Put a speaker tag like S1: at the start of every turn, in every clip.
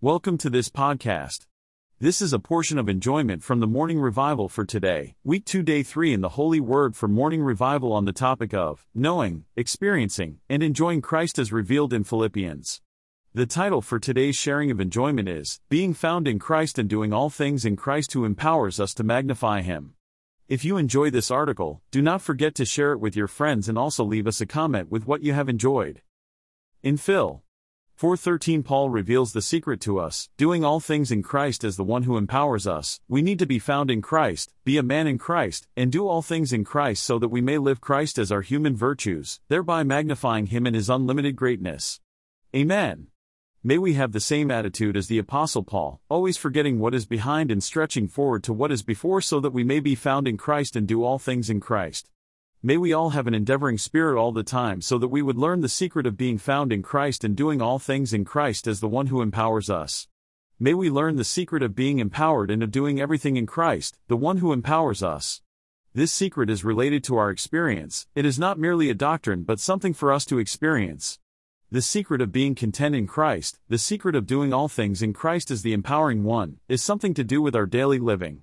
S1: Welcome to this podcast. This is a portion of enjoyment from the morning revival for today, week 2, day 3 in the Holy Word for morning revival on the topic of knowing, experiencing, and enjoying Christ as revealed in Philippians. The title for today's sharing of enjoyment is Being Found in Christ and Doing All Things in Christ Who Empowers Us to Magnify Him. If you enjoy this article, do not forget to share it with your friends and also leave us a comment with what you have enjoyed. In Phil 4:13 Paul reveals the secret to us, doing all things in Christ as the one who empowers us. We need to be found in Christ, be a man in Christ, and do all things in Christ so that we may live Christ as our human virtues, thereby magnifying him in his unlimited greatness. Amen. May we have the same attitude as the apostle Paul, always forgetting what is behind and stretching forward to what is before so that we may be found in Christ and do all things in Christ. May we all have an endeavoring spirit all the time so that we would learn the secret of being found in Christ and doing all things in Christ as the one who empowers us. May we learn the secret of being empowered and of doing everything in Christ, the one who empowers us. This secret is related to our experience, it is not merely a doctrine but something for us to experience. The secret of being content in Christ, the secret of doing all things in Christ as the empowering one, is something to do with our daily living.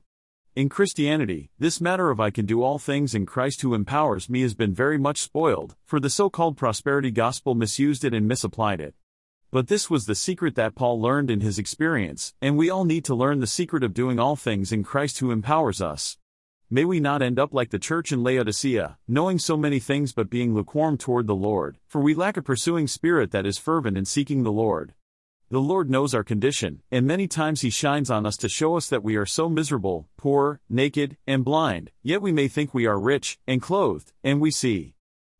S1: In Christianity, this matter of I can do all things in Christ who empowers me has been very much spoiled, for the so called prosperity gospel misused it and misapplied it. But this was the secret that Paul learned in his experience, and we all need to learn the secret of doing all things in Christ who empowers us. May we not end up like the church in Laodicea, knowing so many things but being lukewarm toward the Lord, for we lack a pursuing spirit that is fervent in seeking the Lord. The Lord knows our condition, and many times He shines on us to show us that we are so miserable, poor, naked, and blind, yet we may think we are rich, and clothed, and we see.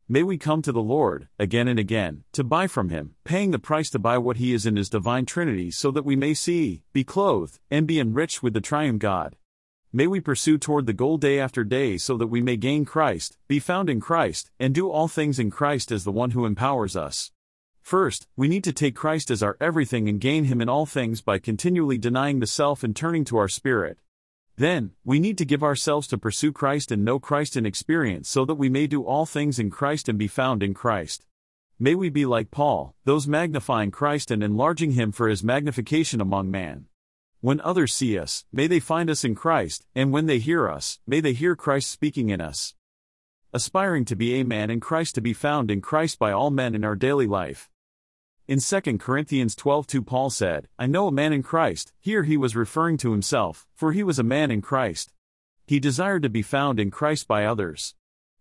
S1: May we come to the Lord, again and again, to buy from Him, paying the price to buy what He is in His divine Trinity so that we may see, be clothed, and be enriched with the triune God. May we pursue toward the goal day after day so that we may gain Christ, be found in Christ, and do all things in Christ as the one who empowers us. First, we need to take Christ as our everything and gain Him in all things by continually denying the self and turning to our spirit. Then, we need to give ourselves to pursue Christ and know Christ in experience so that we may do all things in Christ and be found in Christ. May we be like Paul, those magnifying Christ and enlarging Him for His magnification among man. When others see us, may they find us in Christ, and when they hear us, may they hear Christ speaking in us. Aspiring to be a man in Christ to be found in Christ by all men in our daily life. In 2 Corinthians 12:2 Paul said, I know a man in Christ, here he was referring to himself, for he was a man in Christ. He desired to be found in Christ by others.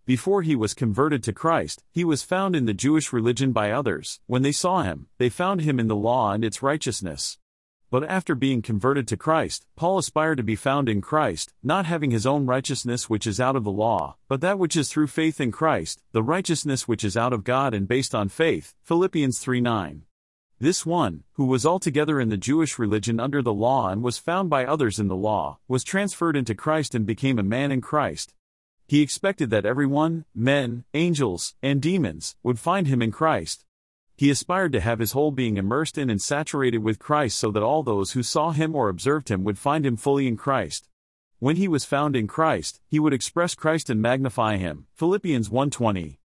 S1: Before he was converted to Christ, he was found in the Jewish religion by others. When they saw him, they found him in the law and its righteousness. But after being converted to Christ, Paul aspired to be found in Christ, not having his own righteousness which is out of the law, but that which is through faith in Christ, the righteousness which is out of God and based on faith. Philippians 3 9. This one, who was altogether in the Jewish religion under the law and was found by others in the law, was transferred into Christ and became a man in Christ. He expected that everyone, men, angels, and demons, would find him in Christ, he aspired to have his whole being immersed in and saturated with Christ so that all those who saw him or observed him would find him fully in Christ. When he was found in Christ, he would express Christ and magnify him. Philippians 1:20.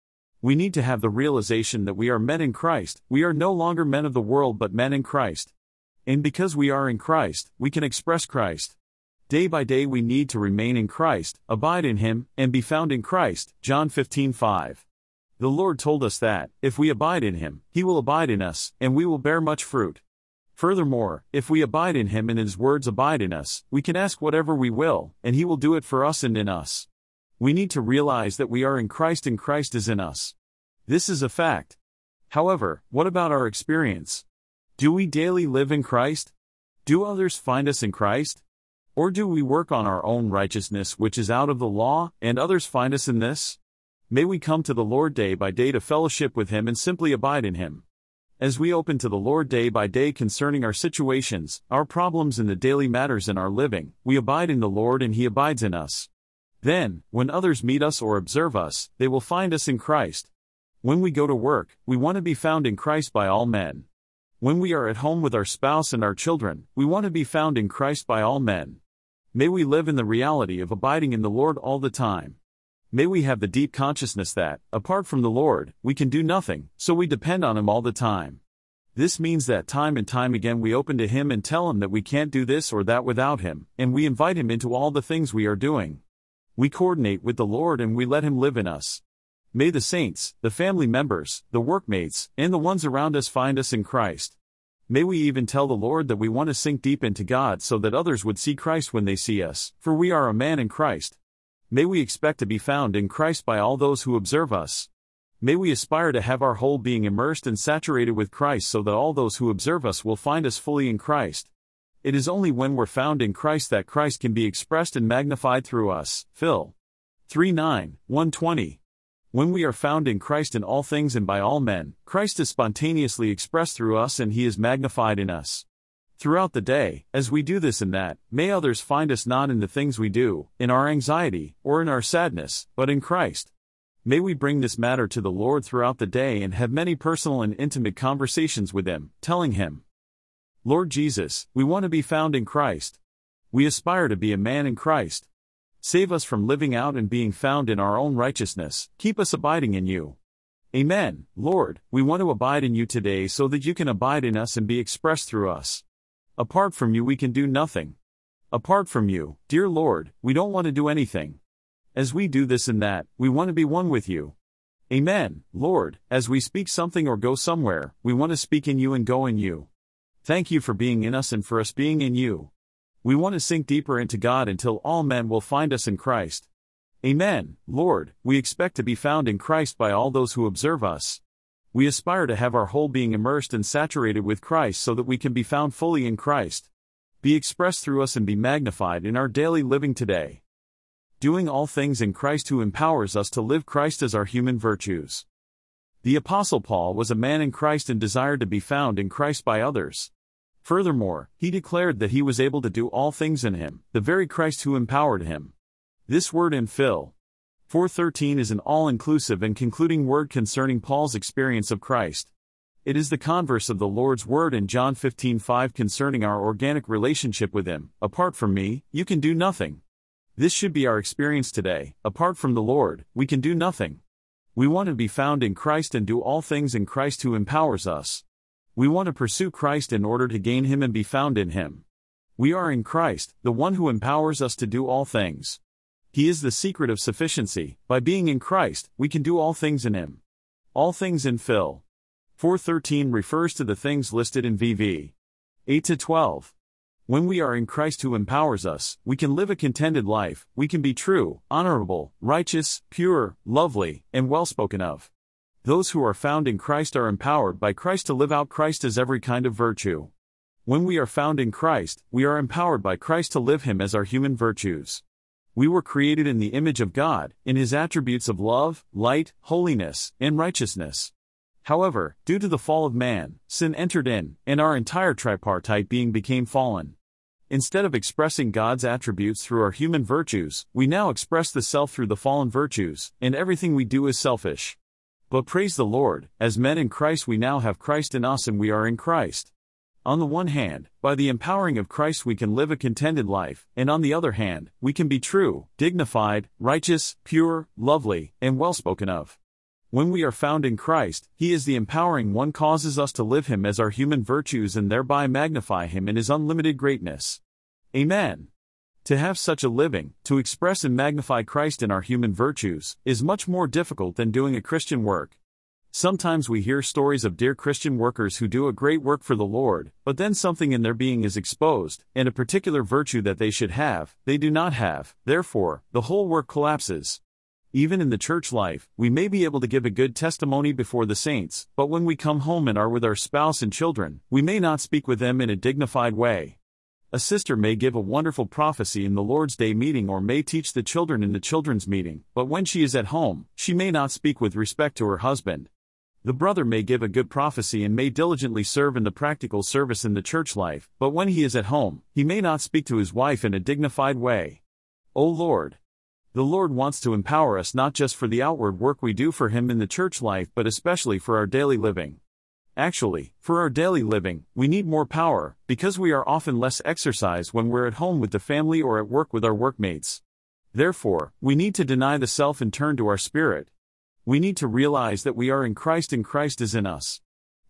S1: We need to have the realization that we are men in Christ. We are no longer men of the world but men in Christ. And because we are in Christ, we can express Christ. Day by day we need to remain in Christ, abide in him, and be found in Christ. John 15:5. The Lord told us that, if we abide in him, he will abide in us, and we will bear much fruit. Furthermore, if we abide in him and his words abide in us, we can ask whatever we will, and he will do it for us and in us. We need to realize that we are in Christ and Christ is in us. This is a fact. However, what about our experience? Do we daily live in Christ? Do others find us in Christ? Or do we work on our own righteousness which is out of the law, and others find us in this? May we come to the Lord day by day to fellowship with Him and simply abide in Him. As we open to the Lord day by day concerning our situations, our problems, and the daily matters in our living, we abide in the Lord and He abides in us. Then, when others meet us or observe us, they will find us in Christ. When we go to work, we want to be found in Christ by all men. When we are at home with our spouse and our children, we want to be found in Christ by all men. May we live in the reality of abiding in the Lord all the time. May we have the deep consciousness that, apart from the Lord, we can do nothing, so we depend on Him all the time. This means that time and time again we open to Him and tell Him that we can't do this or that without Him, and we invite Him into all the things we are doing. We coordinate with the Lord and we let Him live in us. May the saints, the family members, the workmates, and the ones around us find us in Christ. May we even tell the Lord that we want to sink deep into God so that others would see Christ when they see us, for we are a man in Christ. May we expect to be found in Christ by all those who observe us. May we aspire to have our whole being immersed and saturated with Christ so that all those who observe us will find us fully in Christ. It is only when we're found in Christ that Christ can be expressed and magnified through us. Phil. 3 9, 120. When we are found in Christ in all things and by all men, Christ is spontaneously expressed through us and he is magnified in us. Throughout the day, as we do this and that, may others find us not in the things we do, in our anxiety, or in our sadness, but in Christ. May we bring this matter to the Lord throughout the day and have many personal and intimate conversations with Him, telling Him, Lord Jesus, we want to be found in Christ. We aspire to be a man in Christ. Save us from living out and being found in our own righteousness, keep us abiding in you. Amen, Lord, we want to abide in you today so that you can abide in us and be expressed through us. Apart from you, we can do nothing. Apart from you, dear Lord, we don't want to do anything. As we do this and that, we want to be one with you. Amen, Lord, as we speak something or go somewhere, we want to speak in you and go in you. Thank you for being in us and for us being in you. We want to sink deeper into God until all men will find us in Christ. Amen, Lord, we expect to be found in Christ by all those who observe us. We aspire to have our whole being immersed and saturated with Christ so that we can be found fully in Christ. Be expressed through us and be magnified in our daily living today. Doing all things in Christ who empowers us to live Christ as our human virtues. The Apostle Paul was a man in Christ and desired to be found in Christ by others. Furthermore, he declared that he was able to do all things in him, the very Christ who empowered him. This word in Phil 413 is an all-inclusive and concluding word concerning Paul's experience of Christ. It is the converse of the Lord's word in John 15:5 concerning our organic relationship with him. Apart from me, you can do nothing. This should be our experience today. Apart from the Lord, we can do nothing. We want to be found in Christ and do all things in Christ who empowers us. We want to pursue Christ in order to gain Him and be found in Him. We are in Christ, the one who empowers us to do all things. He is the secret of sufficiency. By being in Christ, we can do all things in Him. All things in Phil. 413 refers to the things listed in VV. 8 to 12. When we are in Christ who empowers us, we can live a contented life, we can be true, honorable, righteous, pure, lovely, and well spoken of. Those who are found in Christ are empowered by Christ to live out Christ as every kind of virtue. When we are found in Christ, we are empowered by Christ to live Him as our human virtues. We were created in the image of God, in His attributes of love, light, holiness, and righteousness. However, due to the fall of man, sin entered in, and our entire tripartite being became fallen. Instead of expressing God's attributes through our human virtues, we now express the self through the fallen virtues, and everything we do is selfish. But praise the Lord, as men in Christ we now have Christ in us and we are in Christ. On the one hand, by the empowering of Christ we can live a contented life, and on the other hand, we can be true, dignified, righteous, pure, lovely, and well spoken of. When we are found in Christ, He is the empowering one causes us to live Him as our human virtues and thereby magnify Him in His unlimited greatness. Amen. To have such a living, to express and magnify Christ in our human virtues, is much more difficult than doing a Christian work. Sometimes we hear stories of dear Christian workers who do a great work for the Lord, but then something in their being is exposed, and a particular virtue that they should have, they do not have, therefore, the whole work collapses. Even in the church life, we may be able to give a good testimony before the saints, but when we come home and are with our spouse and children, we may not speak with them in a dignified way. A sister may give a wonderful prophecy in the Lord's Day meeting or may teach the children in the children's meeting, but when she is at home, she may not speak with respect to her husband. The brother may give a good prophecy and may diligently serve in the practical service in the church life, but when he is at home, he may not speak to his wife in a dignified way. O Lord! The Lord wants to empower us not just for the outward work we do for Him in the church life but especially for our daily living. Actually, for our daily living, we need more power, because we are often less exercised when we're at home with the family or at work with our workmates. Therefore, we need to deny the self and turn to our spirit. We need to realize that we are in Christ and Christ is in us.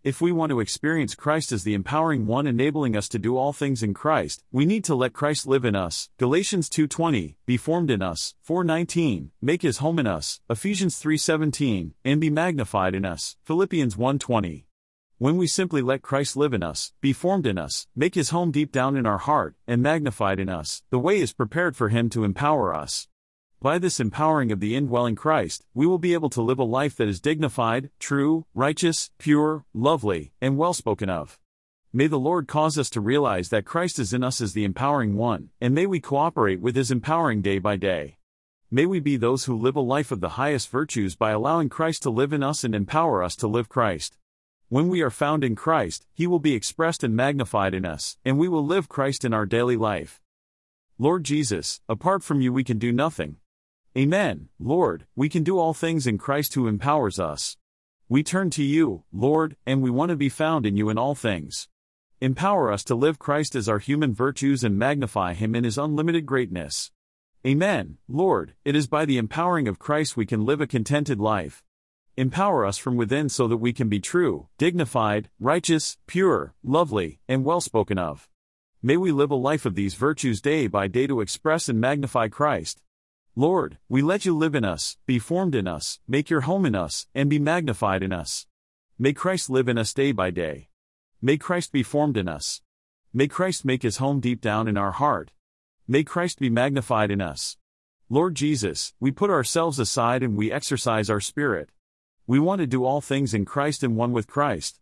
S1: If we want to experience Christ as the empowering one enabling us to do all things in Christ, we need to let Christ live in us. Galatians 2:20, be formed in us. 4:19, make his home in us. Ephesians 3:17, and be magnified in us. Philippians 1:20. When we simply let Christ live in us, be formed in us, make his home deep down in our heart, and magnified in us, the way is prepared for him to empower us. By this empowering of the indwelling Christ, we will be able to live a life that is dignified, true, righteous, pure, lovely, and well spoken of. May the Lord cause us to realize that Christ is in us as the empowering one, and may we cooperate with his empowering day by day. May we be those who live a life of the highest virtues by allowing Christ to live in us and empower us to live Christ. When we are found in Christ, he will be expressed and magnified in us, and we will live Christ in our daily life. Lord Jesus, apart from you we can do nothing. Amen, Lord, we can do all things in Christ who empowers us. We turn to you, Lord, and we want to be found in you in all things. Empower us to live Christ as our human virtues and magnify him in his unlimited greatness. Amen, Lord, it is by the empowering of Christ we can live a contented life. Empower us from within so that we can be true, dignified, righteous, pure, lovely, and well spoken of. May we live a life of these virtues day by day to express and magnify Christ. Lord, we let you live in us, be formed in us, make your home in us, and be magnified in us. May Christ live in us day by day. May Christ be formed in us. May Christ make his home deep down in our heart. May Christ be magnified in us. Lord Jesus, we put ourselves aside and we exercise our spirit. We want to do all things in Christ and one with Christ.